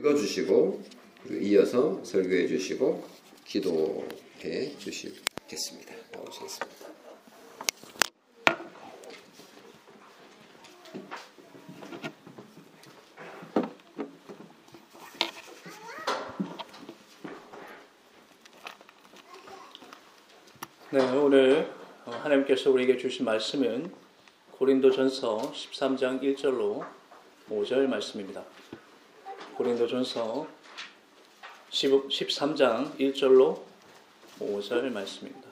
읽어주시고 그리고 이어서 설교해 주시고 기도해 주시겠습니다. 나오시겠습니다. 네, 오늘 어, 하나님께서 우리에게 주신 말씀은 고린도전서 13장 1절로 5절 말씀입니다. 고린도전서 13장 1절로 5절 말씀입니다.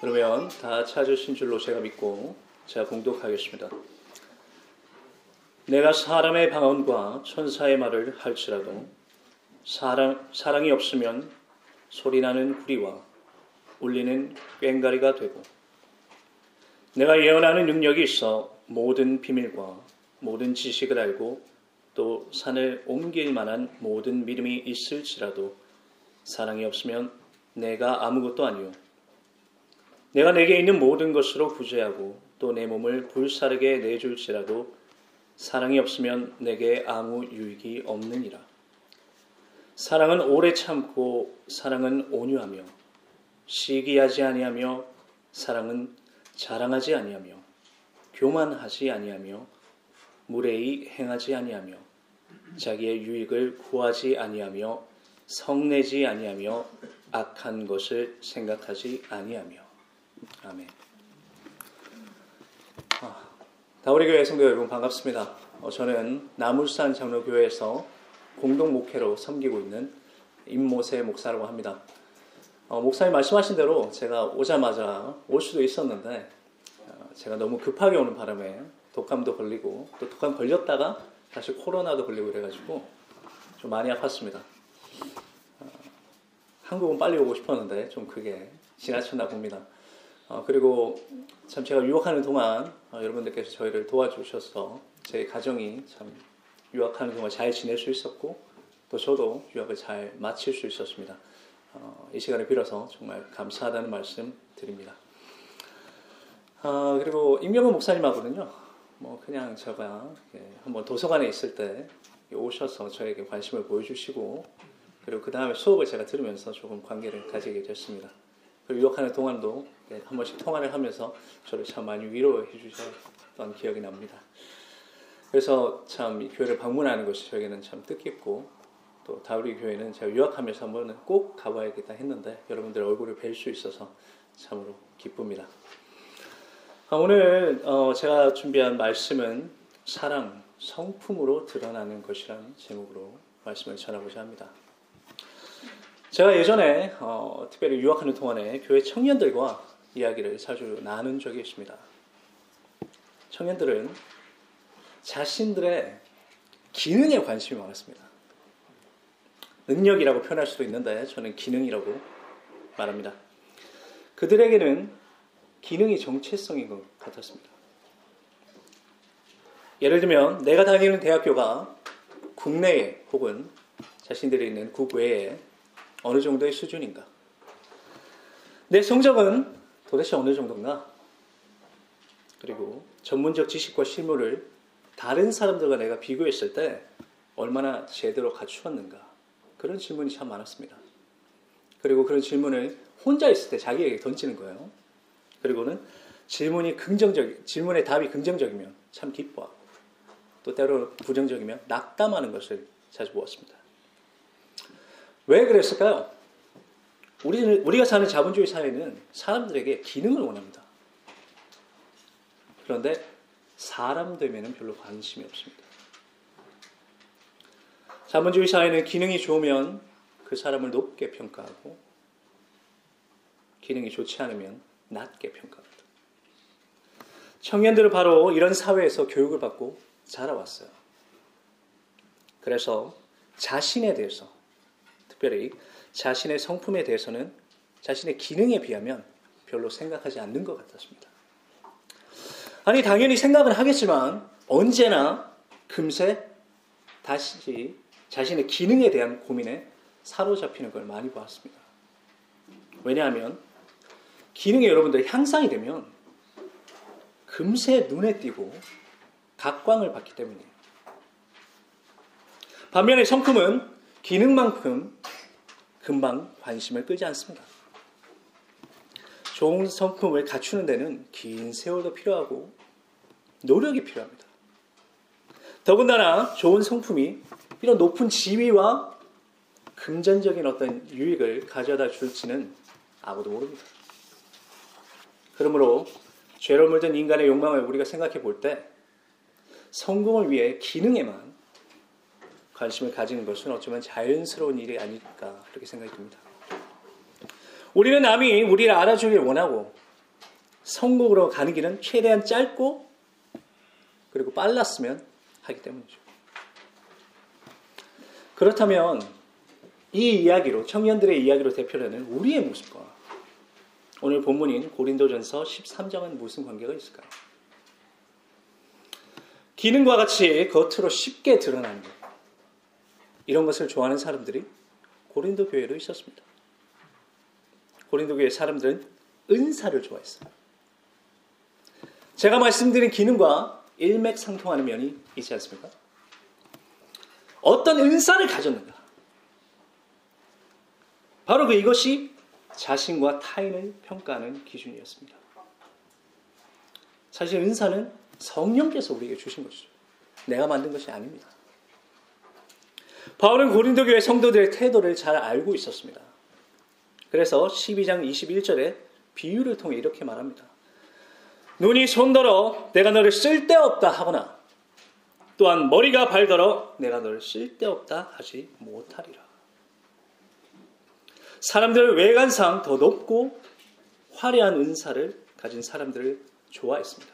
그러면 다 찾으신 줄로 제가 믿고 제가 공독하겠습니다. 내가 사람의 방언과 천사의 말을 할지라도 사랑, 사랑이 없으면 소리나는 구리와 울리는 꽹가리가 되고 내가 예언하는 능력이 있어 모든 비밀과 모든 지식을 알고 또 산을 옮길 만한 모든 믿음이 있을지라도 사랑이 없으면 내가 아무것도 아니요 내가 내게 있는 모든 것으로 구제하고 또 내 몸을 불사르게 내줄지라도 사랑이 없으면 내게 아무 유익이 없느니라. 사랑은 오래 참고 사랑은 온유하며 시기하지 아니하며 사랑은 자랑하지 아니하며 교만하지 아니하며 무례히 행하지 아니하며 자기의 유익을 구하지 아니하며 성내지 아니하며 악한 것을 생각하지 아니하며 아멘. 아, 다우리교회 성도 여러분 반갑습니다. 어, 저는 나물산 장로교회에서 공동 목회로 섬기고 있는 임모세 목사라고 합니다. 어, 목사님 말씀하신 대로 제가 오자마자 올 수도 있었는데 어, 제가 너무 급하게 오는 바람에 독감도 걸리고 또 독감 걸렸다가 다시 코로나도 걸리고 그래가지고 좀 많이 아팠습니다. 어, 한국은 빨리 오고 싶었는데 좀 그게 지나쳤나 봅니다. 어, 그리고 참 제가 유학하는 동안 어, 여러분들께서 저희를 도와주셔서 제 가정이 참 유학하는 동안 잘 지낼 수 있었고 또 저도 유학을 잘 마칠 수 있었습니다. 어, 이 시간을 빌어서 정말 감사하다는 말씀 드립니다. 어, 그리고 임명훈 목사님하고는요, 뭐 그냥 제가 한번 도서관에 있을 때 오셔서 저에게 관심을 보여주시고 그리고 그 다음에 수업을 제가 들으면서 조금 관계를 가지게 됐습니다. 그리고 유학하는 동안도 한 번씩 통화를 하면서 저를 참 많이 위로해 주셨던 기억이 납니다. 그래서 참 교회를 방문하는 것이 저에게는 참 뜻깊고 또 다우리 교회는 제가 유학하면서 한번은 꼭 가봐야겠다 했는데 여러분들 얼굴을 뵐 수 있어서 참으로 기쁩니다. 아, 오늘 어, 제가 준비한 말씀은 사랑, 성품으로 드러나는 것이라는 제목으로 말씀을 전하고자 합니다. 제가 예전에 어, 특별히 유학하는 동안에 교회 청년들과 이야기를 자주 나눈 적이 있습니다. 청년들은 자신들의 기능에 관심이 많았습니다. 능력이라고 표현할 수도 있는데 저는 기능이라고 말합니다. 그들에게는 기능이 정체성인 것 같았습니다. 예를 들면 내가 다니는 대학교가 국내에 혹은 자신들이 있는 국외에 어느 정도의 수준인가? 내 성적은 도대체 어느 정도인가? 그리고 전문적 지식과 실무를 다른 사람들과 내가 비교했을 때 얼마나 제대로 갖추었는가? 그런 질문이 참 많았습니다. 그리고 그런 질문을 혼자 있을 때 자기에게 던지는 거예요. 그리고는 질문이 긍정적, 질문의 답이 긍정적이면 참 기뻐하고 또 때로 부정적이면 낙담하는 것을 자주 보았습니다. 왜 그랬을까요? 우리는, 우리가 사는 자본주의 사회는 사람들에게 기능을 원합니다. 그런데 사람 되면은 별로 관심이 없습니다. 자본주의 사회는 기능이 좋으면 그 사람을 높게 평가하고 기능이 좋지 않으면 낮게 평가합니다. 청년들은 바로 이런 사회에서 교육을 받고 자라왔어요. 그래서 자신에 대해서 특별히 자신의 성품에 대해서는 자신의 기능에 비하면 별로 생각하지 않는 것 같았습니다. 아니, 당연히 생각은 하겠지만 언제나 금세 다시 자신의 기능에 대한 고민에 사로잡히는 걸 많이 보았습니다. 왜냐하면 기능이 여러분들 향상이 되면 금세 눈에 띄고 각광을 받기 때문이에요. 반면에 성품은 기능만큼 금방 관심을 끌지 않습니다. 좋은 성품을 갖추는 데는 긴 세월도 필요하고 노력이 필요합니다. 더군다나 좋은 성품이 이런 높은 지위와 금전적인 어떤 유익을 가져다 줄지는 아무도 모릅니다. 그러므로 죄로 물든 인간의 욕망을 우리가 생각해 볼 때 성공을 위해 기능에만 관심을 가지는 것은 어쩌면 자연스러운 일이 아닐까 그렇게 생각이 듭니다. 우리는 남이 우리를 알아주길 원하고 성공으로 가는 길은 최대한 짧고 그리고 빨랐으면 하기 때문이죠. 그렇다면 이 이야기로 청년들의 이야기로 대표되는 우리의 모습과 오늘 본문인 고린도전서 13장은 무슨 관계가 있을까요? 기능과 같이 겉으로 쉽게 드러나는 것. 이런 것을 좋아하는 사람들이 고린도 교회로 있었습니다. 고린도 교회 사람들은 은사를 좋아했어요. 제가 말씀드린 기능과 일맥상통하는 면이 있지 않습니까? 어떤 은사를 가졌는가? 바로 그 이것이 자신과 타인을 평가하는 기준이었습니다. 사실 은사는 성령께서 우리에게 주신 것이죠. 내가 만든 것이 아닙니다. 바울은 고린도 교회 성도들의 태도를 잘 알고 있었습니다. 그래서 12장 21절에 비유를 통해 이렇게 말합니다. 눈이 손더러 내가 너를 쓸데없다 하거나 또한 머리가 발더러 내가 너를 쓸데없다 하지 못하리라. 사람들 외관상 더 높고 화려한 은사를 가진 사람들을 좋아했습니다.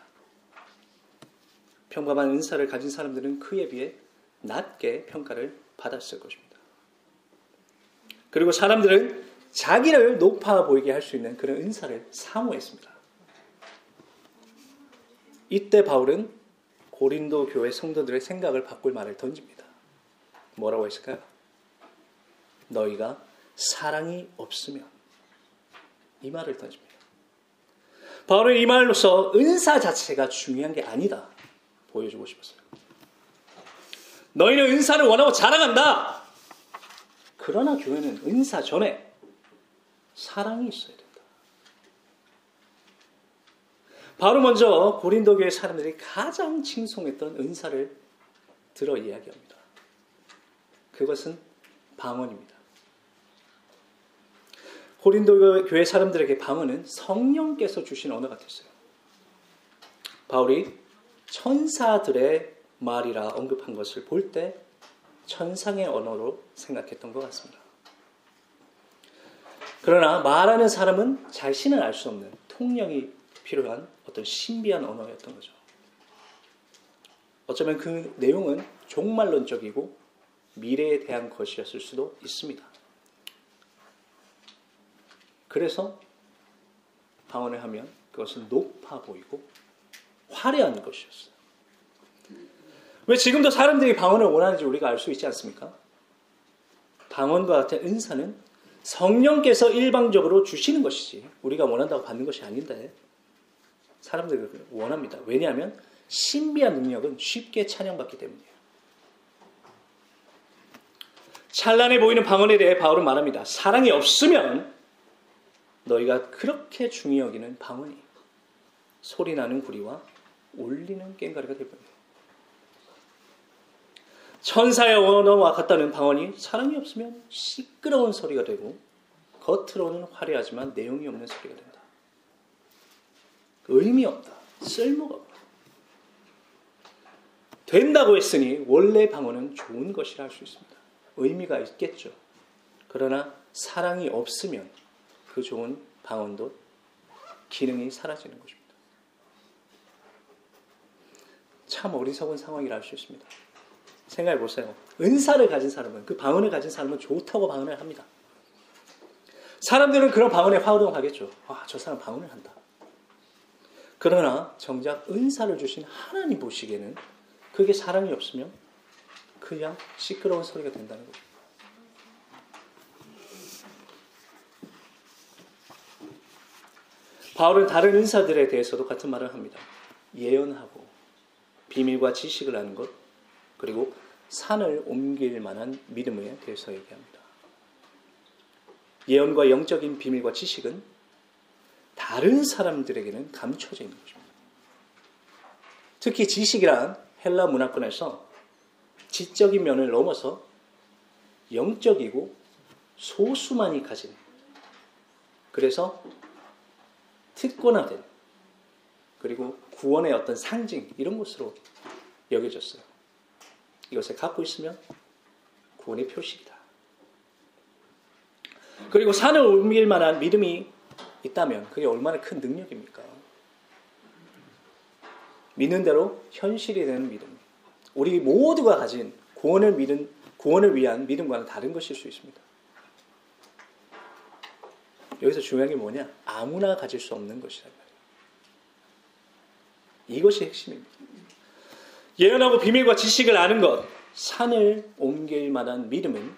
평범한 은사를 가진 사람들은 그에 비해 낮게 평가를 받았을 것입니다. 그리고 사람들은 자기를 높아 보이게 할 수 있는 그런 은사를 사모했습니다. 이때 바울은 고린도 교회 성도들의 생각을 바꿀 말을 던집니다. 뭐라고 했을까요? 너희가 사랑이 없으면 이 말을 던집니다. 바울은 이 말로서 은사 자체가 중요한 게 아니다 보여주고 싶었어요. 너희는 은사를 원하고 자랑한다. 그러나 교회는 은사 전에 사랑이 있어야 된다. 바로 먼저 고린도 교회 사람들이 가장 칭송했던 은사를 들어 이야기합니다. 그것은 방언입니다. 고린도 교회 사람들에게 방언은 성령께서 주신 언어 같았어요. 바울이 천사들의 말이라 언급한 것을 볼 때 천상의 언어로 생각했던 것 같습니다. 그러나 말하는 사람은 자신을 알수 없는 통령이 필요한 어떤 신비한 언어였던 거죠. 어쩌면 그 내용은 종말론적이고 미래에 대한 것이었을 수도 있습니다. 그래서 방언을 하면 그것은 높아 보이고 화려한 것이었어요. 왜 지금도 사람들이 방언을 원하는지 우리가 알 수 있지 않습니까? 방언과 같은 은사는 성령께서 일방적으로 주시는 것이지 우리가 원한다고 받는 것이 아닌데 사람들이 원합니다. 왜냐하면 신비한 능력은 쉽게 찬양받기 때문이에요. 찬란해 보이는 방언에 대해 바울은 말합니다. 사랑이 없으면 너희가 그렇게 중히 여기는 방언이 소리 나는 구리와 울리는 꽹가리가 될 겁니다. 천사의 언어와 같다는 방언이 사랑이 없으면 시끄러운 소리가 되고 겉으로는 화려하지만 내용이 없는 소리가 된다. 의미 없다. 쓸모가 없다. 된다고 했으니 원래 방언은 좋은 것이라 할 수 있습니다. 의미가 있겠죠. 그러나 사랑이 없으면 그 좋은 방언도 기능이 사라지는 것입니다. 참 어리석은 상황이라 할 수 있습니다. 생각해 보세요. 은사를 가진 사람은, 그 방언을 가진 사람은 좋다고 방언을 합니다. 사람들은 그런 방언에 화동하겠죠. 아, 저 사람 방언을 한다. 그러나 정작 은사를 주신 하나님 보시기에는 그게 사랑이 없으면 그냥 시끄러운 소리가 된다는 거죠. 바울은 다른 은사들에 대해서도 같은 말을 합니다. 예언하고 비밀과 지식을 아는 것 그리고 산을 옮길 만한 믿음에 대해서 얘기합니다. 예언과 영적인 비밀과 지식은 다른 사람들에게는 감춰져 있는 것입니다. 특히 지식이란 헬라 문화권에서 지적인 면을 넘어서 영적이고 소수만이 가진 그래서 특권화된 그리고 구원의 어떤 상징 이런 것으로 여겨졌어요. 이것을 갖고 있으면 구원의 표식이다. 그리고 산을 옮길 만한 믿음이 있다면 그게 얼마나 큰 능력입니까? 믿는 대로 현실이 되는 믿음. 우리 모두가 가진 구원을 믿은 구원을 위한 믿음과는 다른 것일 수 있습니다. 여기서 중요한 게 뭐냐? 아무나 가질 수 없는 것이란 말이에요. 이것이 핵심입니다. 예언하고 비밀과 지식을 아는 것, 산을 옮길 만한 믿음은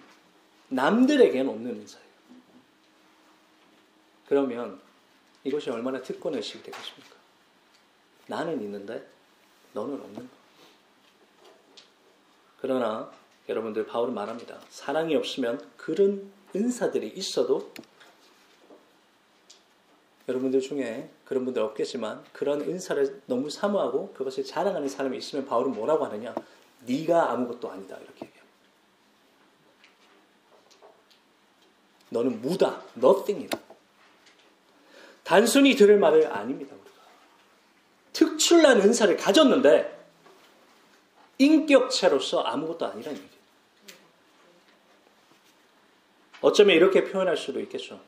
남들에게는 없는 은사예요. 그러면 이것이 얼마나 특권 의식이 되겠습니까? 나는 있는데 너는 없는 것. 그러나 여러분들 바울은 말합니다. 사랑이 없으면 그런 은사들이 있어도 여러분들 중에 그런 분들 없겠지만 그런 은사를 너무 사모하고 그것을 자랑하는 사람이 있으면 바울은 뭐라고 하느냐? 네가 아무것도 아니다 이렇게 얘기합니다. 너는 무다, nothing이다. 단순히 들을 말을 아닙니다. 우리가 특출난 은사를 가졌는데 인격체로서 아무것도 아니라는 얘기예요. 어쩌면 이렇게 표현할 수도 있겠죠.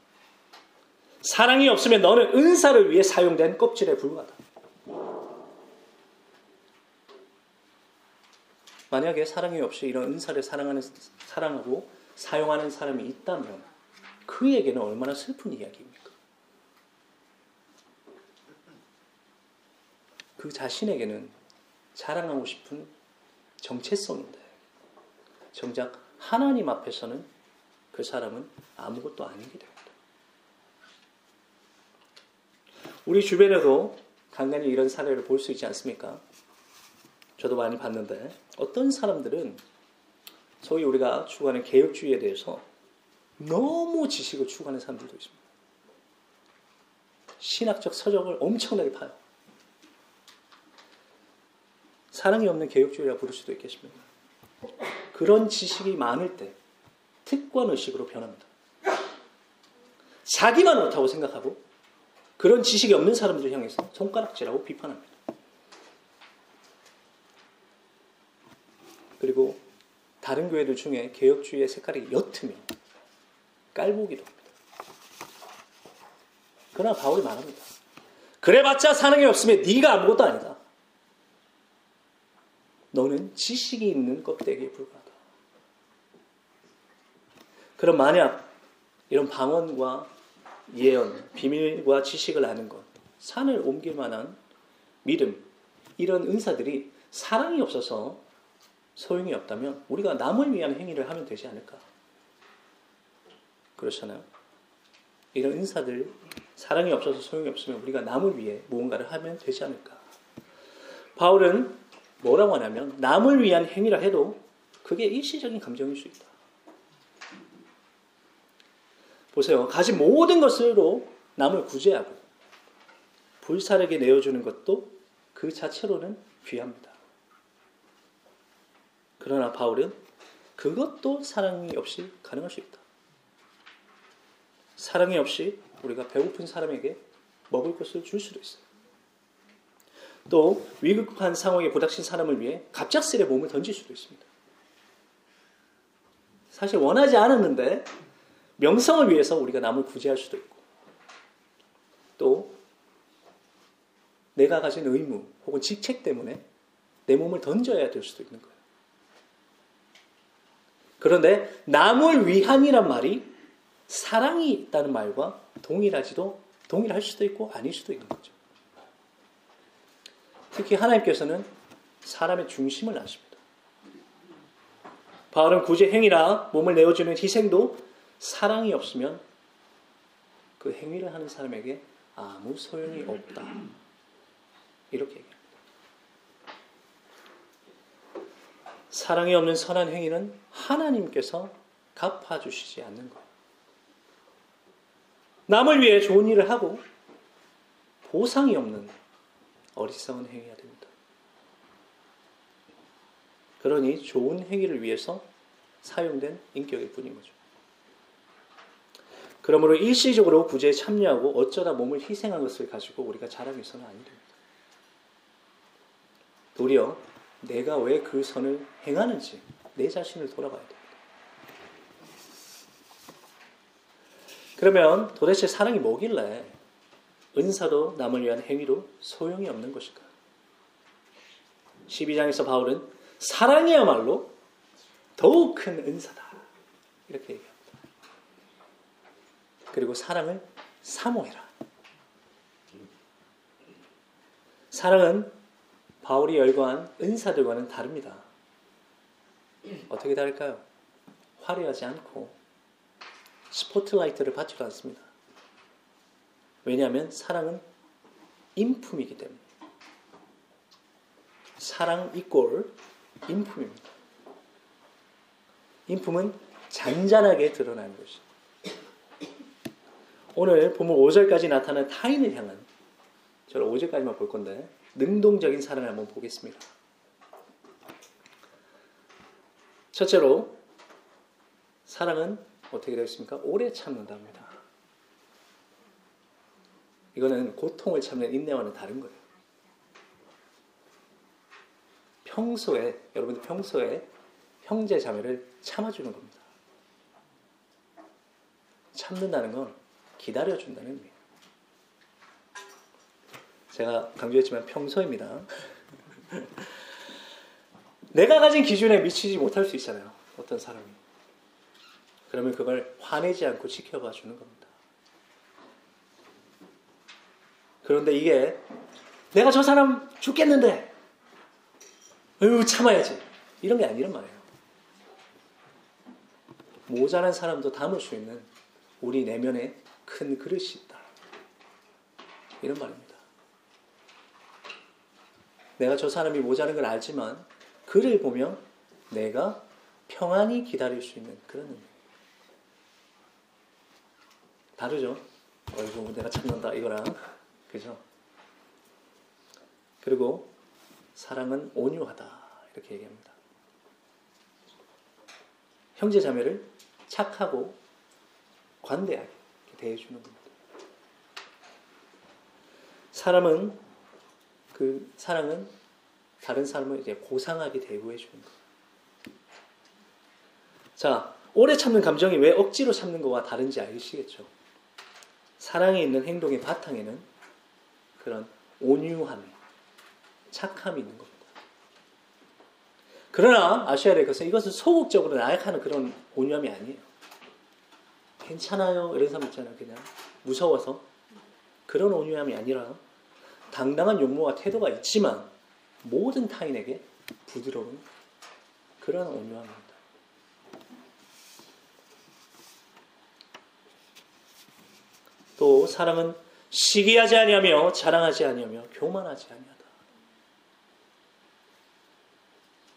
사랑이 없으면 너는 은사를 위해 사용된 껍질에 불과하다. 만약에 사랑이 없이 이런 은사를 사랑하는, 사랑하고 사용하는 사람이 있다면 그에게는 얼마나 슬픈 이야기입니까? 그 자신에게는 자랑하고 싶은 정체성인데 정작 하나님 앞에서는 그 사람은 아무것도 아니게 됩니다. 우리 주변에도 간간히 이런 사례를 볼 수 있지 않습니까? 저도 많이 봤는데 어떤 사람들은 소위 우리가 추구하는 개혁주의에 대해서 너무 지식을 추구하는 사람들도 있습니다. 신학적 서적을 엄청나게 파요. 사랑이 없는 개혁주의라 부를 수도 있겠습니다. 그런 지식이 많을 때 특권 의식으로 변합니다. 자기만 옳다고 생각하고 그런 지식이 없는 사람들을 향해서 손가락질하고 비판합니다. 그리고 다른 교회들 중에 개혁주의의 색깔이 옅으면 깔보기도 합니다. 그러나 바울이 말합니다. 그래봤자 사랑이 없으면 네가 아무것도 아니다. 너는 지식이 있는 껍데기에 불과하다. 그럼 만약 이런 방언과 예언, 비밀과 지식을 아는 것, 산을 옮길 만한 믿음, 이런 은사들이 사랑이 없어서 소용이 없다면 우리가 남을 위한 행위를 하면 되지 않을까? 그렇잖아요. 이런 은사들, 사랑이 없어서 소용이 없으면 우리가 남을 위해 무언가를 하면 되지 않을까? 바울은 뭐라고 하냐면 남을 위한 행위라 해도 그게 일시적인 감정일 수 있다. 보세요. 가진 모든 것으로 남을 구제하고 불사르게 내어주는 것도 그 자체로는 귀합니다. 그러나 바울은 그것도 사랑이 없이 가능할 수 있다. 사랑이 없이 우리가 배고픈 사람에게 먹을 것을 줄 수도 있어요. 또 위급한 상황에 부닥친 사람을 위해 갑작스레 몸을 던질 수도 있습니다. 사실 원하지 않았는데 명성을 위해서 우리가 남을 구제할 수도 있고 또 내가 가진 의무 혹은 직책 때문에 내 몸을 던져야 될 수도 있는 거예요. 그런데 남을 위함이란 말이 사랑이 있다는 말과 동일하지도 동일할 수도 있고 아닐 수도 있는 거죠. 특히 하나님께서는 사람의 중심을 아십니다. 바울은 구제 행위라 몸을 내어주는 희생도 사랑이 없으면 그 행위를 하는 사람에게 아무 소용이 없다. 이렇게 얘기합니다. 사랑이 없는 선한 행위는 하나님께서 갚아주시지 않는 거예요. 남을 위해 좋은 일을 하고 보상이 없는 어리석은 행위가 됩니다. 그러니 좋은 행위를 위해서 사용된 인격일 뿐인 거죠. 그러므로 일시적으로 구제에 참여하고 어쩌다 몸을 희생한 것을 가지고 우리가 자랑해서는 안 됩니다. 도리어 내가 왜 그 선을 행하는지 내 자신을 돌아봐야 됩니다. 그러면 도대체 사랑이 뭐길래 은사도 남을 위한 행위로 소용이 없는 것일까? 12장에서 바울은 사랑이야말로 더욱 큰 은사다. 이렇게 얘기합니다. 그리고 사랑을 사모해라. 사랑은 바울이 열거한 은사들과는 다릅니다. 어떻게 다를까요? 화려하지 않고 스포트라이트를 받지도 않습니다. 왜냐하면 사랑은 인품이기 때문에. 사랑 이꼴 인품입니다. 인품은 잔잔하게 드러나는 것이. 오늘 본문 5절까지 나타난 타인을 향한 저는 5절까지만 볼 건데 능동적인 사랑을 한번 보겠습니다. 첫째로 사랑은 어떻게 되어 있습니까? 오래 참는답니다. 이거는 고통을 참는 인내와는 다른 거예요. 평소에 여러분들 평소에 형제 자매를 참아주는 겁니다. 참는다는 건 기다려준다는 의미예요. 제가 강조했지만 평소입니다. 내가 가진 기준에 미치지 못할 수 있잖아요. 어떤 사람이. 그러면 그걸 화내지 않고 지켜봐 주는 겁니다. 그런데 이게 내가 저 사람 죽겠는데 어휴 참아야지 이런 게 아니란 말이에요. 모자란 사람도 담을 수 있는 우리 내면에 큰 그릇이 있다. 이런 말입니다. 내가 저 사람이 모자란 걸 알지만 그를 보면 내가 평안히 기다릴 수 있는 그런 의미. 다르죠? 어이구 내가 참는다 이거랑 그죠? 그리고 사랑은 온유하다 이렇게 얘기합니다. 형제 자매를 착하고 관대하게 대해주는 겁니다. 사람은 그 사랑은 다른 사람을 이제 고상하게 대우해 주는 거. 자, 오래 참는 감정이 왜 억지로 참는 거와 다른지 아시겠죠? 사랑에 있는 행동의 바탕에는 그런 온유함, 착함이 있는 겁니다. 그러나 아셔야 될 것은 이것은 소극적으로 나약하는 그런 온유함이 아니에요. 괜찮아요. 이런 사람 있잖아요. 그냥 무서워서. 그런 온유함이 아니라 당당한 용모와 태도가 있지만 모든 타인에게 부드러운 그런 온유함입니다. 또 사람은 시기하지 아니하며 자랑하지 아니하며 교만하지 아니하다.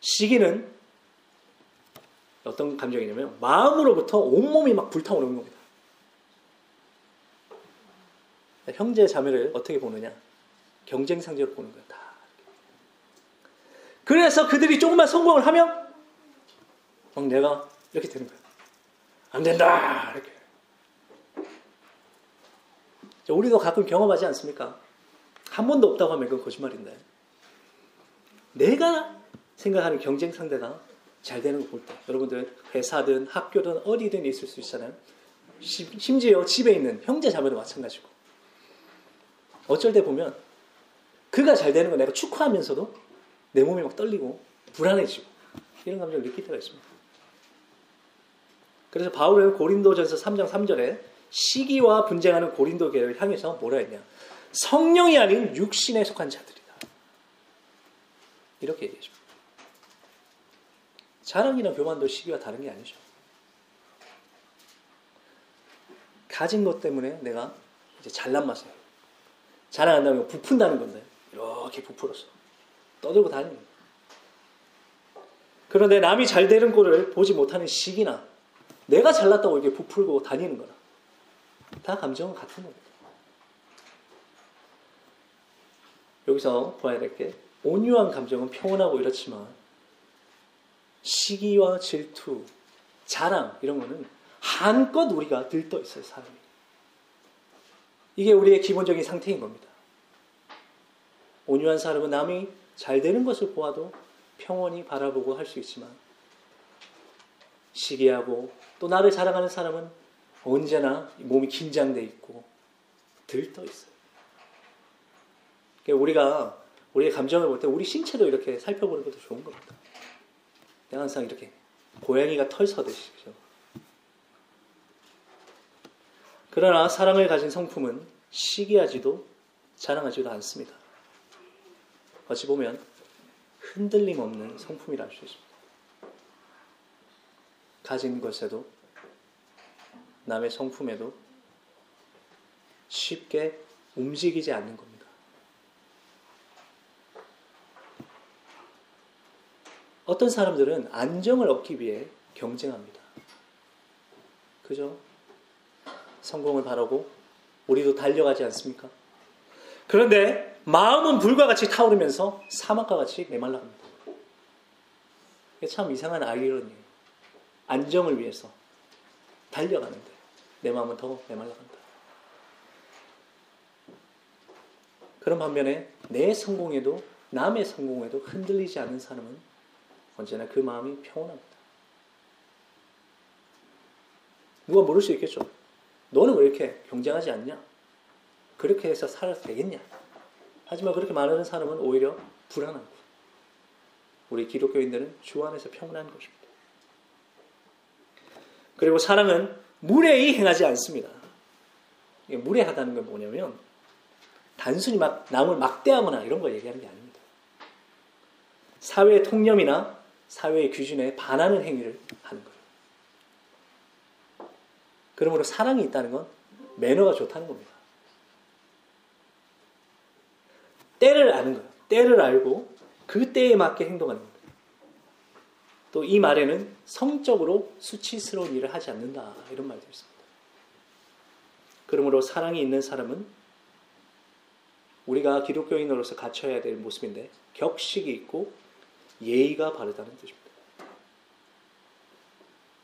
시기는 어떤 감정이냐면 마음으로부터 온몸이 막 불타오르는 겁니다. 형제 자매를 어떻게 보느냐? 경쟁 상제로 보는 거야. 다. 그래서 그들이 조금만 성공을 하면 막 내가 이렇게 되는 거야. 안 된다. 이렇게. 우리도 가끔 경험하지 않습니까? 한 번도 없다고 하면 그건 거짓말인데. 내가 생각하는 경쟁 상대가 잘 되는 거 볼 때, 여러분들 회사든 학교든 어디든 있을 수 있잖아요. 심지어 집에 있는 형제 자매도 마찬가지고. 어쩔 때 보면 그가 잘 되는 거 내가 축하하면서도 내 몸이 막 떨리고 불안해지고 이런 감정을 느낄 때가 있습니다. 그래서 바울은 고린도전서 3장 3절에 시기와 분쟁하는 고린도 교회를 향해서 뭐라 했냐? 성령이 아닌 육신에 속한 자들이다. 이렇게 얘기해줍니다. 자랑이나 교만도 시기와 다른 게 아니죠. 가진 것 때문에 내가 이제 잘난 맛에 자랑한다면 부푼다는 건데 이렇게 부풀어서 떠들고 다니는 그런데 남이 잘 되는 꼴을 보지 못하는 시기나 내가 잘났다고 이렇게 부풀고 다니는 거나 다 감정은 같은 겁니다. 여기서 봐야 될 게 온유한 감정은 평온하고 이렇지만 시기와 질투, 자랑 이런 거는 한껏 우리가 들떠 있어요, 사람이. 이게 우리의 기본적인 상태인 겁니다. 온유한 사람은 남이 잘 되는 것을 보아도 평온히 바라보고 할 수 있지만 시기하고 또 나를 자랑하는 사람은 언제나 몸이 긴장돼 있고 들떠 있어요. 그러니까 우리가 우리의 감정을 볼 때 우리 신체도 이렇게 살펴보는 것도 좋은 겁니다. 내가 항상 이렇게 고양이가 털 서듯이 그죠? 그러나 사랑을 가진 성품은 시기하지도 자랑하지도 않습니다. 어찌 보면 흔들림 없는 성품이라 할 수 있습니다. 가진 것에도 남의 성품에도 쉽게 움직이지 않는 겁니다. 어떤 사람들은 안정을 얻기 위해 경쟁합니다. 그죠? 성공을 바라고 우리도 달려가지 않습니까? 그런데 마음은 불과 같이 타오르면서 사막과 같이 메말라갑니다. 참 이상한 아이러니예요. 안정을 위해서 달려가는데 내 마음은 더 메말라간다. 그런 반면에 내 성공에도 남의 성공에도 흔들리지 않는 사람은 언제나 그 마음이 평온합니다. 누가 물을 수 있겠죠. 너는 왜 이렇게 경쟁하지 않냐? 그렇게 해서 살아도 되겠냐? 하지만 그렇게 말하는 사람은 오히려 불안하고 우리 기독교인들은 주 안에서 평온한 것입니다. 그리고 사랑은 무례히 행하지 않습니다. 무례하다는 건 뭐냐면 단순히 막 남을 막대하거나 이런 걸 얘기하는 게 아닙니다. 사회 통념이나 사회의 기준에 반하는 행위를 하는 거예요. 그러므로 사랑이 있다는 건 매너가 좋다는 겁니다. 때를 아는 거예요. 때를 알고 그 때에 맞게 행동하는 겁니다. 또 이 말에는 성적으로 수치스러운 일을 하지 않는다 이런 말도 있습니다. 그러므로 사랑이 있는 사람은 우리가 기독교인으로서 갖춰야 될 모습인데 격식이 있고 예의가 바르다는 뜻입니다.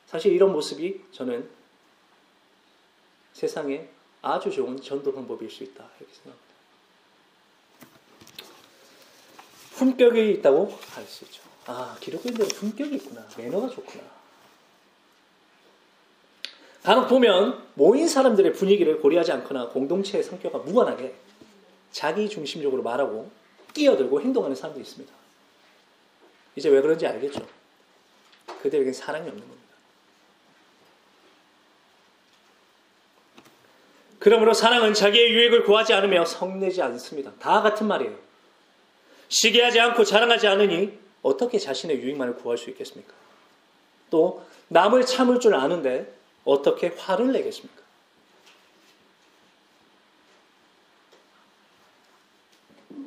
사실 이런 모습이 저는 세상에 아주 좋은 전도 방법일 수 있다 이렇게 생각합니다. 품격이 있다고 할 수 있죠. 아 기독교인들은 품격이 있구나 매너가 좋구나. 간혹 보면 모인 사람들의 분위기를 고려하지 않거나 공동체의 성격과 무관하게 자기 중심적으로 말하고 끼어들고 행동하는 사람도 있습니다. 이제 왜 그런지 알겠죠? 그들에겐 사랑이 없는 겁니다. 그러므로 사랑은 자기의 유익을 구하지 않으며 성내지 않습니다. 다 같은 말이에요. 시기하지 않고 자랑하지 않으니 어떻게 자신의 유익만을 구할 수 있겠습니까? 또 남을 참을 줄 아는데 어떻게 화를 내겠습니까?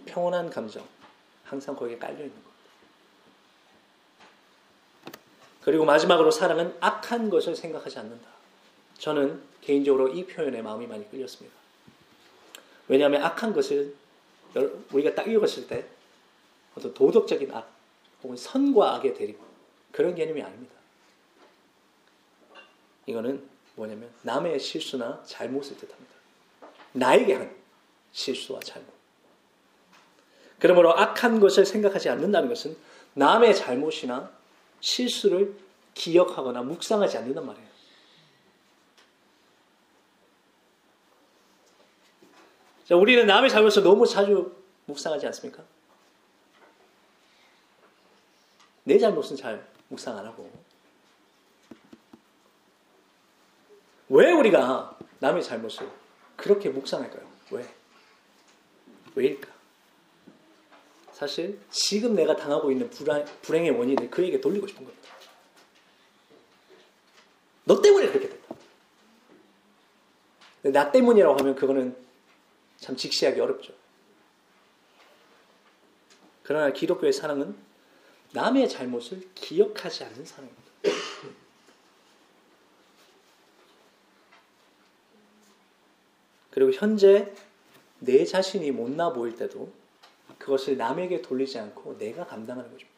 평온한 감정 항상 거기에 깔려 있는 겁니다. 그리고 마지막으로 사랑은 악한 것을 생각하지 않는다. 저는 개인적으로 이 표현에 마음이 많이 끌렸습니다. 왜냐하면 악한 것을 우리가 딱 읽었을 때 어떤 도덕적인 악 혹은 선과 악의 대립 그런 개념이 아닙니다. 이거는 뭐냐면 남의 실수나 잘못을 뜻합니다. 나에게 한 실수와 잘못. 그러므로 악한 것을 생각하지 않는다는 것은 남의 잘못이나 실수를 기억하거나 묵상하지 않는단 말이에요. 자, 우리는 남의 잘못을 너무 자주 묵상하지 않습니까? 내 잘못은 잘 묵상 안 하고. 왜 우리가 남의 잘못을 그렇게 묵상할까요? 왜? 왜일까? 사실 지금 내가 당하고 있는 불안, 불행의 원인을 그에게 돌리고 싶은 겁니다. 너 때문에 그렇게 됐다. 나 때문이라고 하면 그거는 참 직시하기 어렵죠. 그러나 기독교의 사랑은 남의 잘못을 기억하지 않는 사람입니다. 그리고 현재 내 자신이 못나 보일 때도 그것을 남에게 돌리지 않고 내가 감당하는 것입니다.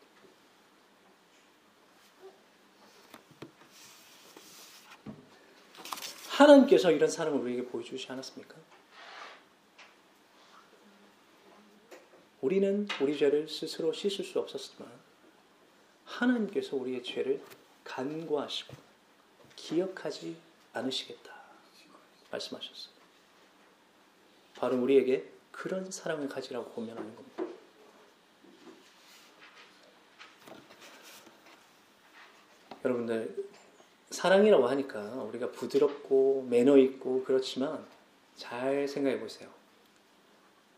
하나님께서 이런 사람을 우리에게 보여주지 않았습니까? 우리는 우리 죄를 스스로 씻을 수 없었지만 하나님께서 우리의 죄를 간과하시고 기억하지 않으시겠다 말씀하셨어요. 바로 우리에게 그런 사랑을 가지라고 고면하는 겁니다. 여러분들 사랑이라고 하니까 우리가 부드럽고 매너 있고 그렇지만 잘 생각해 보세요.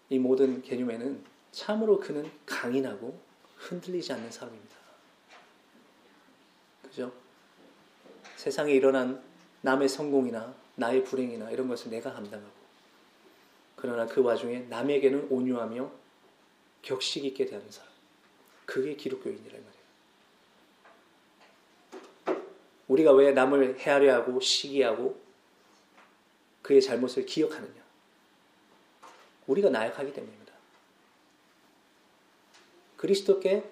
이 모든 개념에는 참으로 그는 강인하고 흔들리지 않는 사람입니다. 그죠? 세상에 일어난 남의 성공이나 나의 불행이나 이런 것을 내가 감당하고 그러나 그 와중에 남에게는 온유하며 격식 있게 대하는 사람. 그게 기독교인이란 말이에요. 우리가 왜 남을 헤아려 하고 시기하고 그의 잘못을 기억하느냐? 우리가 나약하기 때문입니다. 그리스도께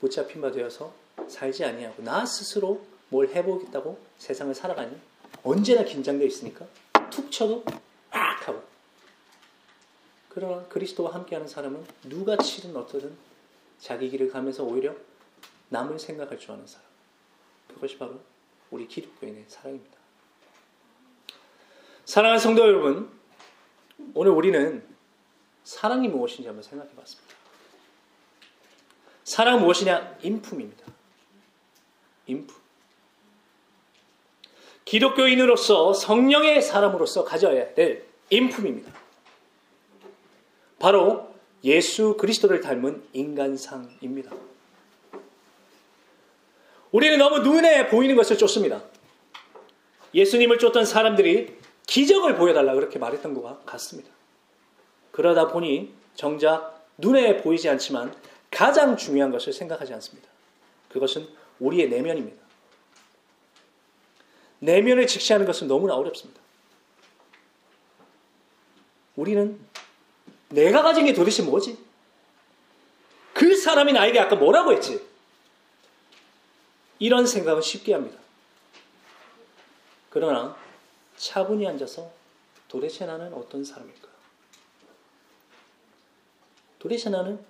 붙잡힌 바 되어서 살지 아니하고 나 스스로 뭘 해보겠다고 세상을 살아가니 언제나 긴장되어 있으니까 툭 쳐도 팍 하고 그러나 그리스도와 함께하는 사람은 누가 치든 어떻든 자기 길을 가면서 오히려 남을 생각할 줄 아는 사람 그것이 바로 우리 기독교인의 사랑입니다. 사랑하는 성도 여러분 오늘 우리는 사랑이 무엇인지 한번 생각해 봤습니다. 사랑은 무엇이냐? 인품입니다. 인품. 기독교인으로서 성령의 사람으로서 가져야 될 인품입니다. 바로 예수 그리스도를 닮은 인간상입니다. 우리는 너무 눈에 보이는 것을 쫓습니다. 예수님을 쫓던 사람들이 기적을 보여달라 그렇게 말했던 것과 같습니다. 그러다 보니 정작 눈에 보이지 않지만 가장 중요한 것을 생각하지 않습니다. 그것은 우리의 내면입니다. 내면을 직시하는 것은 너무나 어렵습니다. 우리는 내가 가진 게 도대체 뭐지? 그 사람이 나에게 아까 뭐라고 했지? 이런 생각은 쉽게 합니다. 그러나 차분히 앉아서 도대체 나는 어떤 사람일까? 도대체 나는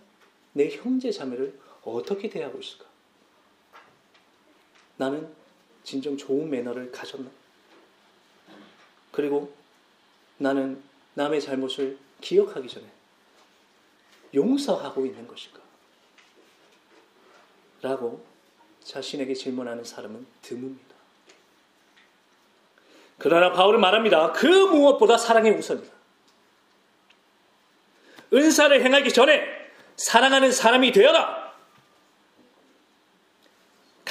내 형제 자매를 어떻게 대하고 있을까? 나는 진정 좋은 매너를 가졌나? 그리고 나는 남의 잘못을 기억하기 전에 용서하고 있는 것일까? 라고 자신에게 질문하는 사람은 드뭅니다. 그러나 바울은 말합니다. 그 무엇보다 사랑이 우선이다. 은사를 행하기 전에 사랑하는 사람이 되어라.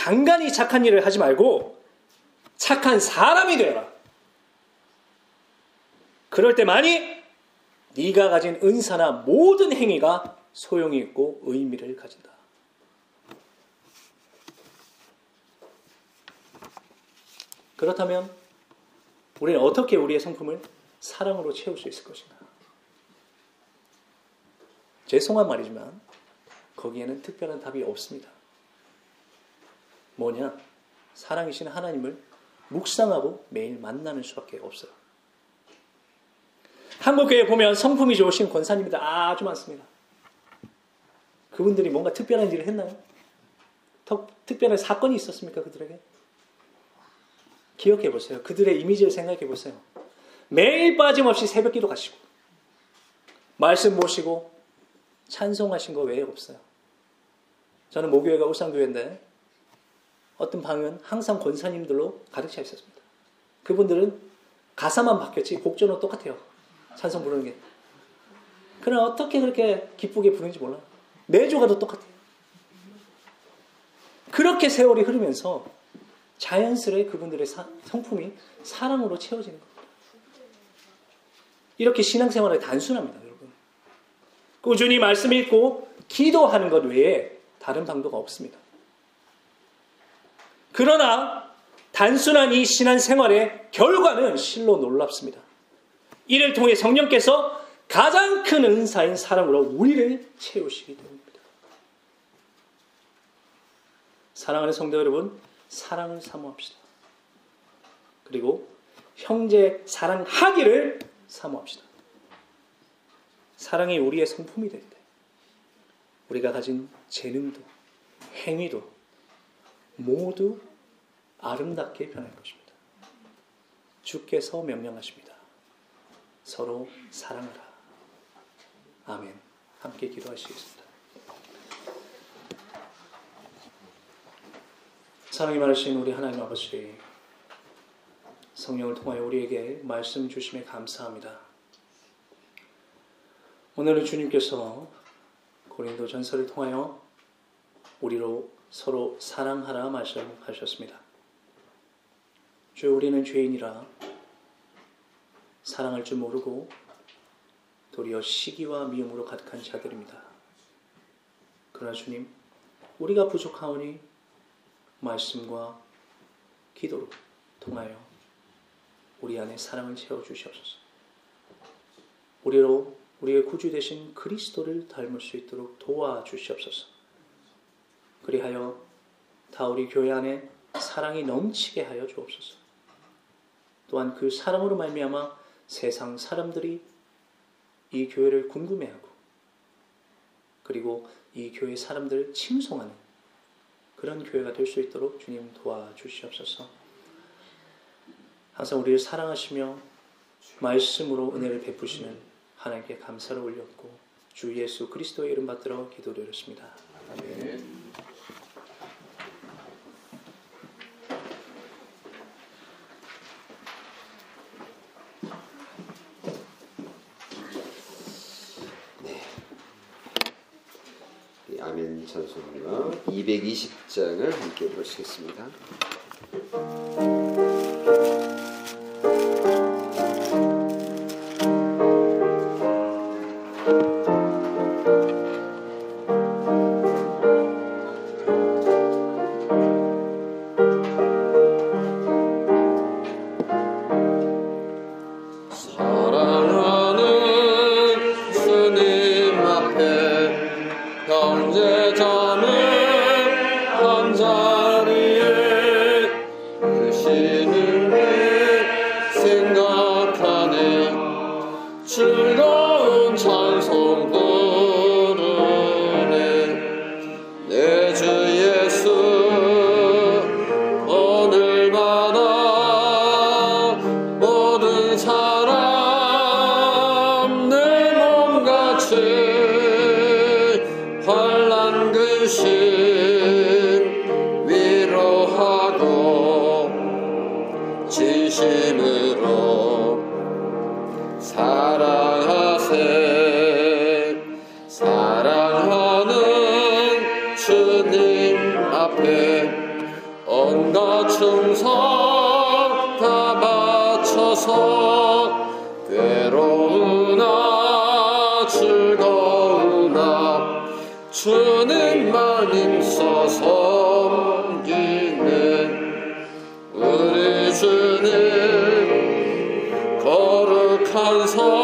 간간히 착한 일을 하지 말고 착한 사람이 되어라. 그럴 때만이 네가 가진 은사나 모든 행위가 소용이 있고 의미를 가진다. 그렇다면 우리는 어떻게 우리의 성품을 사랑으로 채울 수 있을 것인가? 죄송한 말이지만 거기에는 특별한 답이 없습니다. 뭐냐? 사랑이신 하나님을 묵상하고 매일 만나는 수밖에 없어요. 한국교회 보면 성품이 좋으신 권사님들 아주 많습니다. 그분들이 뭔가 특별한 일을 했나요? 특별한 사건이 있었습니까? 그들에게? 기억해 보세요. 그들의 이미지를 생각해 보세요. 매일 빠짐없이 새벽 기도 가시고, 말씀 모시고, 찬송하신 거 외에 없어요. 저는 모교회가 울산교회인데, 어떤 방은 항상 권사님들로 가득 차 있었습니다. 그분들은 가사만 바뀌었지 곡조는 똑같아요. 찬송 부르는 게. 그러나 어떻게 그렇게 기쁘게 부르는지 몰라요. 매주 가도 똑같아요. 그렇게 세월이 흐르면서 자연스레 그분들의 사, 성품이 사랑으로 채워지는 겁니다. 이렇게 신앙생활이 단순합니다, 여러분. 꾸준히 말씀 읽고 기도하는 것 외에 다른 방도가 없습니다. 그러나 단순한 이 신앙 생활의 결과는 실로 놀랍습니다. 이를 통해 성령께서 가장 큰 은사인 사랑으로 우리를 채우시기 때문입니다. 사랑하는 성도 여러분, 사랑을 사모합시다. 그리고 형제 사랑하기를 사모합시다. 사랑이 우리의 성품이 될 때, 우리가 가진 재능도, 행위도 모두 아름답게 변할 것입니다. 주께서 명령하십니다. 서로 사랑하라. 아멘. 함께 기도하시겠습니다. 사랑이 많으신 우리 하나님 아버지, 성령을 통하여 우리에게 말씀 주심에 감사합니다. 오늘은 주님께서 고린도 전설을 통하여 우리로 서로 사랑하라 말씀하셨습니다. 주 우리는 죄인이라 사랑할 줄 모르고 도리어 시기와 미움으로 가득한 자들입니다. 그러나 주님, 우리가 부족하오니 말씀과 기도로 통하여 우리 안에 사랑을 채워 주시옵소서. 우리로 우리의 구주 되신 그리스도를 닮을 수 있도록 도와 주시옵소서. 그리하여 다 우리 교회 안에 사랑이 넘치게 하여 주옵소서. 또한 그 사랑으로 말미암아 세상 사람들이 이 교회를 궁금해하고 그리고 이 교회 사람들을 칭송하는 그런 교회가 될 수 있도록 주님 도와주시옵소서. 항상 우리를 사랑하시며 말씀으로 은혜를 베푸시는 하나님께 감사를 올렸고 주 예수 그리스도의 이름 받들어 기도드렸습니다. 아멘 찬송가 220장을 함께 부르시겠습니다. 예수님 거룩한 성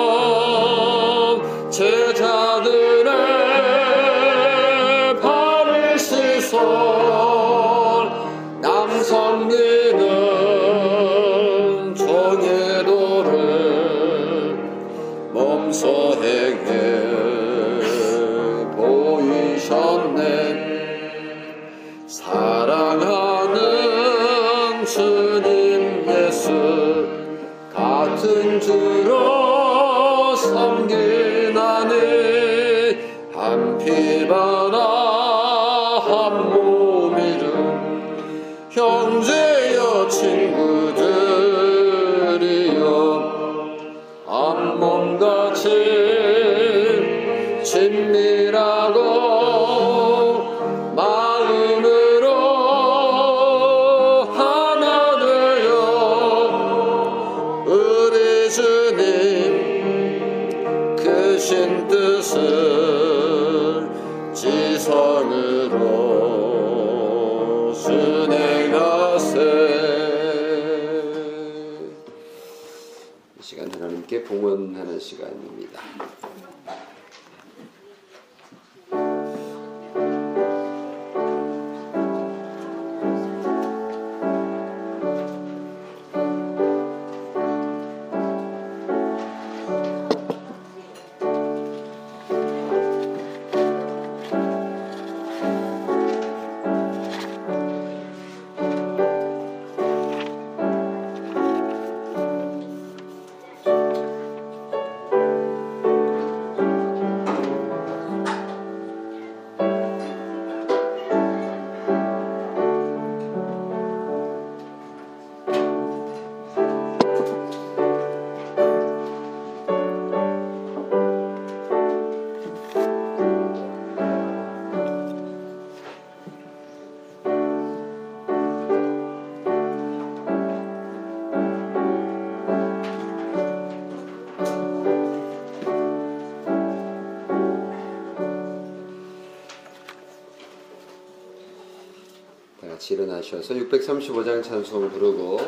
일어나셔서 635장 찬송 부르고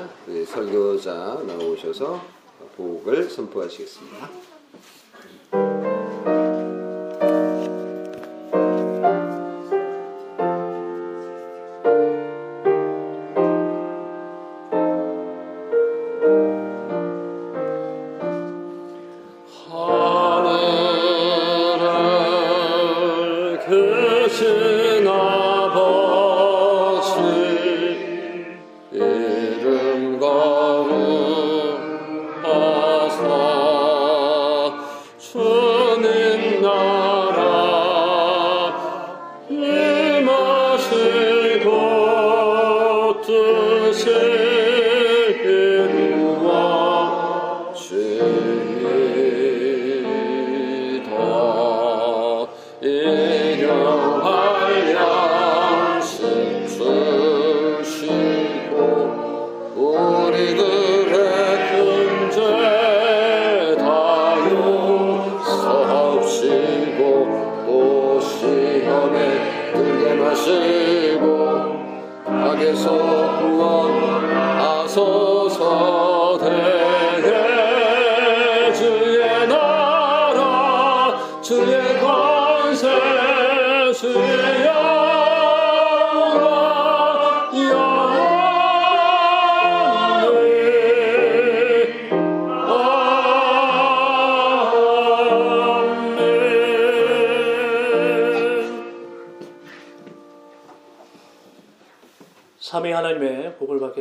설교자 나오셔서 복을 선포하시겠습니다.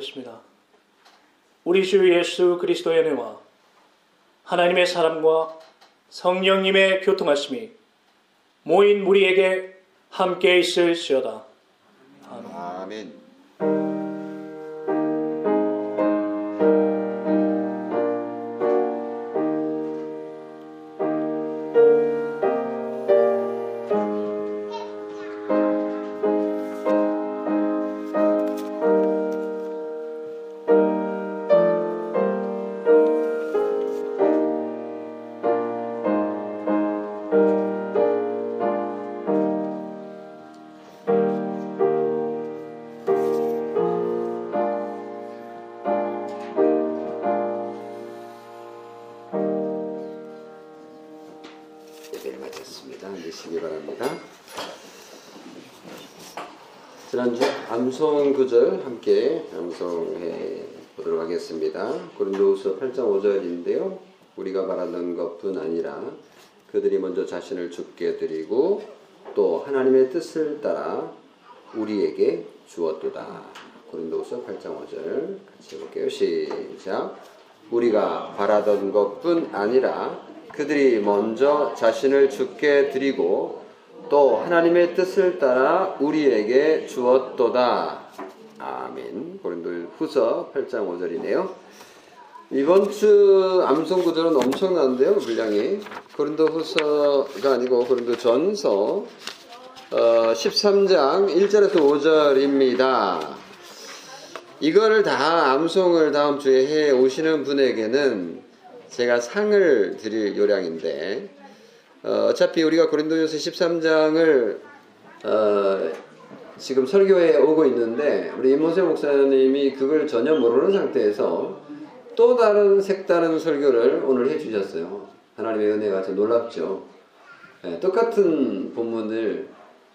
받겠습니다. 우리 주 예수 그리스도의 은혜와 하나님의 사랑과 성령님의 교통하심이 모인 우리에게 함께 있을지어다. 아멘. 예배 함께 암송해 보도록 하겠습니다. 고린도후서 8장 5절인데요. 우리가 바라는 것뿐 아니라 그들이 먼저 자신을 죽게 드리고 또 하나님의 뜻을 따라 우리에게 주었도다. 고린도후서 8장 5절 같이 해볼게요. 시작. 우리가 바라던 것뿐 아니라 그들이 먼저 자신을 죽게 드리고 또 하나님의 뜻을 따라 우리에게 주었도다. 아멘. 고린도 후서 8장 5절이네요. 이번 주 암송 구절은 엄청난데요, 분량이. 고린도 후서가 아니고 고린도 전서 어, 13장 1절에서 5절입니다. 이거를 다 암송을 다음 주에 해 오시는 분에게는 제가 상을 드릴 요량인데 어, 어차피 우리가 고린도전서 13장을 어, 지금 설교에 오고 있는데 우리 임모세 목사님이 그걸 전혀 모르는 상태에서 또 다른 색다른 설교를 오늘 해주셨어요. 하나님의 은혜가 참 놀랍죠. 예, 똑같은 본문을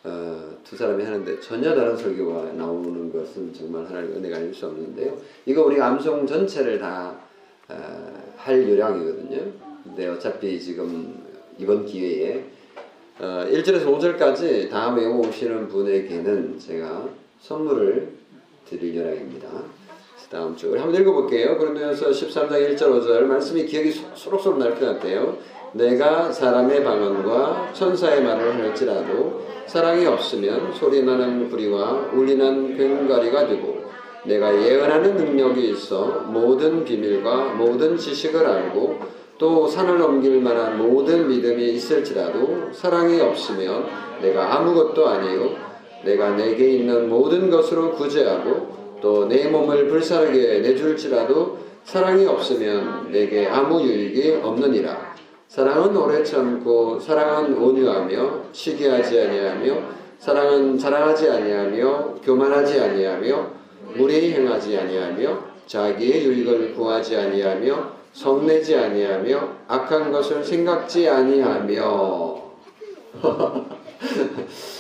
어, 두 사람이 하는데 전혀 다른 설교가 나오는 것은 정말 하나님의 은혜가 아닐 수 없는데요. 이거 우리 암송 전체를 다 어, 할 요량이거든요. 근데 어차피 지금 이번 기회에 어, 1절에서 5절까지 다 외워오시는 분에게는 제가 선물을 드릴 요량입니다. 다음 주 우리 한번 읽어볼게요. 그러면서 13장 1절 5절 말씀이 기억이 소- 소록소록 날 것 같아요. 내가 사람의 방언과 천사의 말을 할지라도 사랑이 없으면 소리나는 부리와 울리는 괭가리가 되고 내가 예언하는 능력이 있어 모든 비밀과 모든 지식을 알고 또 산을 넘길 만한 모든 믿음이 있을지라도 사랑이 없으면 내가 아무것도 아니요 내가 내게 있는 모든 것으로 구제하고 또 내 몸을 불사르게 내줄지라도 사랑이 없으면 내게 아무 유익이 없느니라. 사랑은 오래 참고 사랑은 온유하며 시기하지 아니하며 사랑은 자랑하지 아니하며 교만하지 아니하며 무례히 행하지 아니하며 자기의 유익을 구하지 아니하며 성내지 아니하며 악한 것을 생각지 아니하며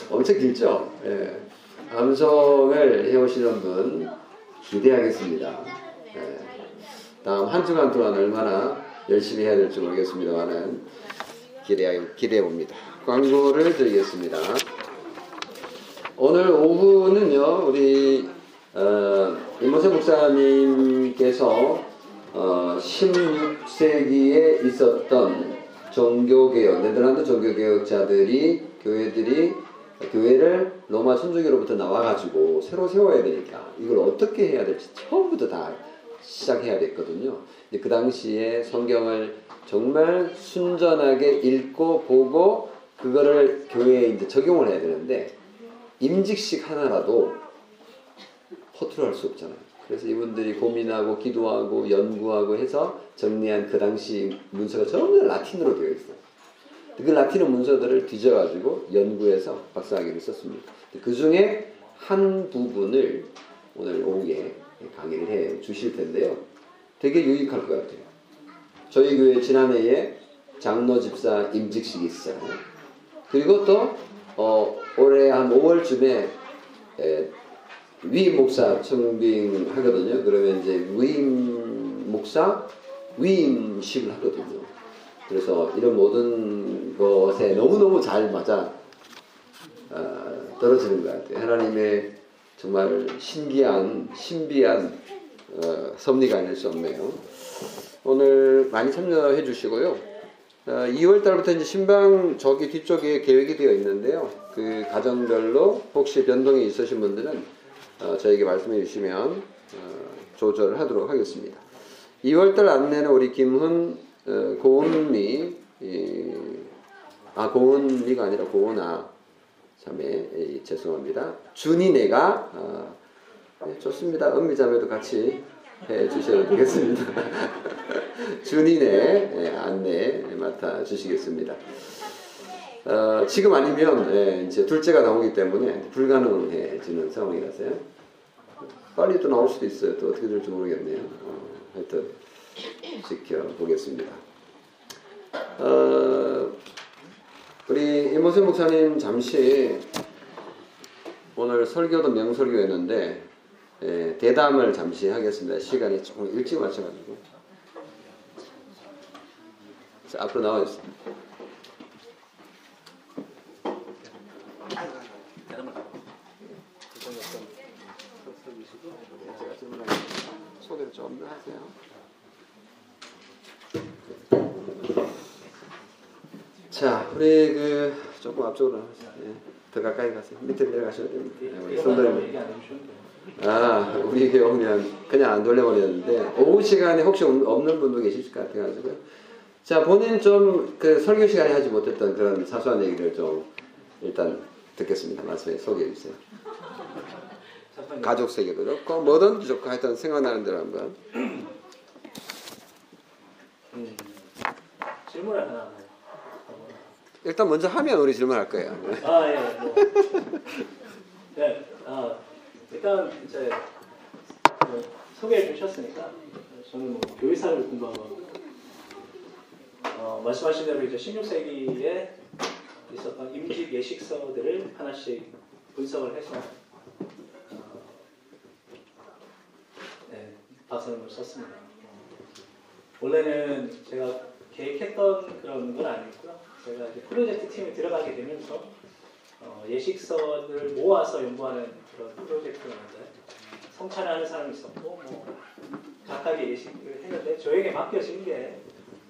엄청 길죠? 예. 암송을 해오시는 분 기대하겠습니다. 예. 다음 한 주간 동안 얼마나 열심히 해야 될지 모르겠습니다만은 기대해, 기대해 봅니다. 광고를 드리겠습니다. 오늘 오후는요, 우리, 어, 이모세 목사님께서 어, 16세기에 있었던 종교개혁, 네덜란드 종교개혁자들이, 교회들이, 교회를 로마 천주교로부터 나와가지고 새로 세워야 되니까 이걸 어떻게 해야 될지 처음부터 다 시작해야 됐거든요. 근데 그 당시에 성경을 정말 순전하게 읽고 보고 그거를 교회에 이제 적용을 해야 되는데 임직식 하나라도 허투루 할 수 없잖아요. 그래서 이분들이 고민하고 기도하고 연구하고 해서 정리한 그 당시 문서가 전부 다 라틴어로 되어 있어요. 그 라틴어 문서들을 뒤져가지고 연구해서 박사학위를 썼습니다. 그 중에 한 부분을 오늘 오후에 강의를 해 주실 텐데요. 되게 유익할 것 같아요. 저희 교회 지난해에 장로 집사 임직식이 있어요. 그리고 또 어, 올해 한 5월쯤에 에, 위임 목사 청빙 하거든요. 그러면 이제 위임 목사 위임식을 하거든요. 그래서 이런 모든 것에 너무너무 잘 맞아 어, 떨어지는 것 같아요. 하나님의 정말 신기한 신비한 어, 섭리가 아닐 수 없네요. 오늘 많이 참여해 주시고요. 어, 2월 달부터 이제 신방 저기 뒤쪽에 계획이 되어 있는데요. 그 가정별로 혹시 변동이 있으신 분들은 어, 저에게 말씀해 주시면 어, 조절을 하도록 하겠습니다. 2월 달 안내는 우리 김훈 어, 고은미 이, 아 고은미가 아니라 고은아 자매 예, 죄송합니다. 준이네가 어, 네, 좋습니다. 은미 자매도 같이 해 주셔도 되겠습니다. 준이네 예, 안내 맡아 주시겠습니다. 어, 지금 아니면 예, 이제 둘째가 나오기 때문에 불가능해지는 상황이라서요. 빨리 또 나올 수도 있어요. 또 어떻게 될지 모르겠네요. 어, 하여튼 지켜보겠습니다. 어, 우리 이모세 목사님 잠시 오늘 설교도 명설교였는데 예, 대담을 잠시 하겠습니다. 시간이 조금 일찍 맞춰가지고 자, 앞으로 나와주세요. 소개를 좀 더 하세요. 자, 우리 그 조금 앞쪽으로. 예, 더 가까이 가세요. 밑에 내려가셔야 됩니다. 예, 우리 성도님. 아, 우리 교육면 그냥 안 돌려버렸는데 오후 시간에 혹시 없- 없는 분도 계실 것 같아가지고요. 자, 본인 좀 그 설교 시간에 하지 못했던 그런 사소한 얘기를 좀 일단 듣겠습니다. 말씀에 소개해 주세요. 가족 세계도 좋고 뭐든지 좋고 하여튼 생각나는 대로 한번. 음, 질문을 하나. 일단 먼저 하면 우리 질문할 거예요. 아 예. 뭐 네, 아, 일단 이제 뭐 소개해 주셨으니까 저는 뭐 교회사를 공부하고 어, 말씀하신 대로 이제 16세기에 있었던 임직 예식서들을 하나씩 분석을 해서 어, 네, 박사님을 썼습니다. 원래는 제가 계획했던 그런 건 아니었고요. 제가 이제 프로젝트 팀에 들어가게 되면서 어, 예식서를 모아서 연구하는 그런 프로젝트였는데 성찰하는 사람이 있었고 뭐 각각의 예식을 했는데 저에게 맡겨진 게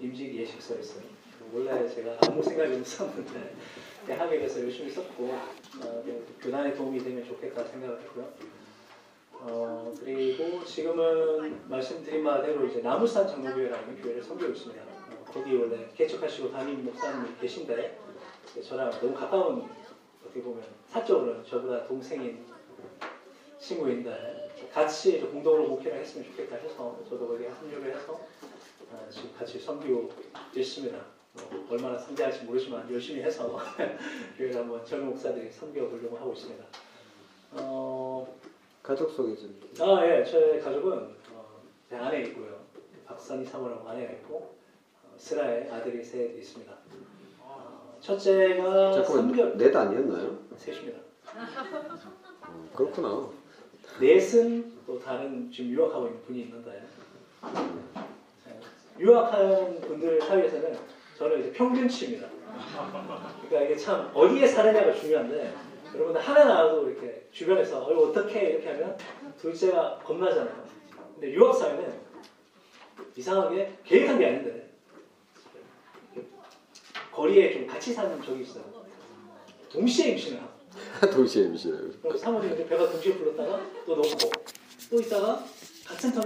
임직 예식서였어요. 원래 제가 아무 생각이 없었는데 하게 돼서 열심히 썼고 어, 교단에 도움이 되면 좋겠다 생각을 했고요. 어, 그리고 지금은 말씀드린 바대로 이제 나무산 장로교회라는 교회를 섬기고 있습니다. 어, 거기 원래 개척하시고 담임 목사님이 계신데 저랑 너무 가까운 어떻게 보면 사적으로는 저보다 동생인 친구인데 같이 좀 공동으로 목회를 했으면 좋겠다 해서 저도 거기에 합류를 해서 어, 지금 같이 섬기고 있습니다. 뭐 얼마나 성대할지 모르지만 열심히 해서 교회를 한번 젊은 목사들이 섬겨 보려고 하고 있습니다. 어, 가족 소개 좀. 아, 예. 저희 가족은 어, 제 아내 있고요. 박선희 사모라고 아내가 있고 어, 슬아의 아들이 셋 있습니다. 어, 첫째가 잠깐만 3개월 넷 아니었나요? 셋입니다. 어, 그렇구나. 넷은 또 다른 지금 유학하고 있는 분이 있는데 예, 유학하는 분들 사이에서는 저는 이제 평균치입니다. 그러니까 이게 참 어디에 사느냐가 중요한데 여러분들 하나 나와도 이렇게 주변에서 어, 어떻게 이렇게 하면 둘째가 겁나잖아요. 근데 유학 사회는 이상하게 계획한 게 아닌데 거리에 좀 같이 사는 적이 있어요. 동시에 임신을 하고 동시에 임신을. 그럼 사모님이 배가 동시에 불렀다가 또 놓고 또 있다가 같은 턴을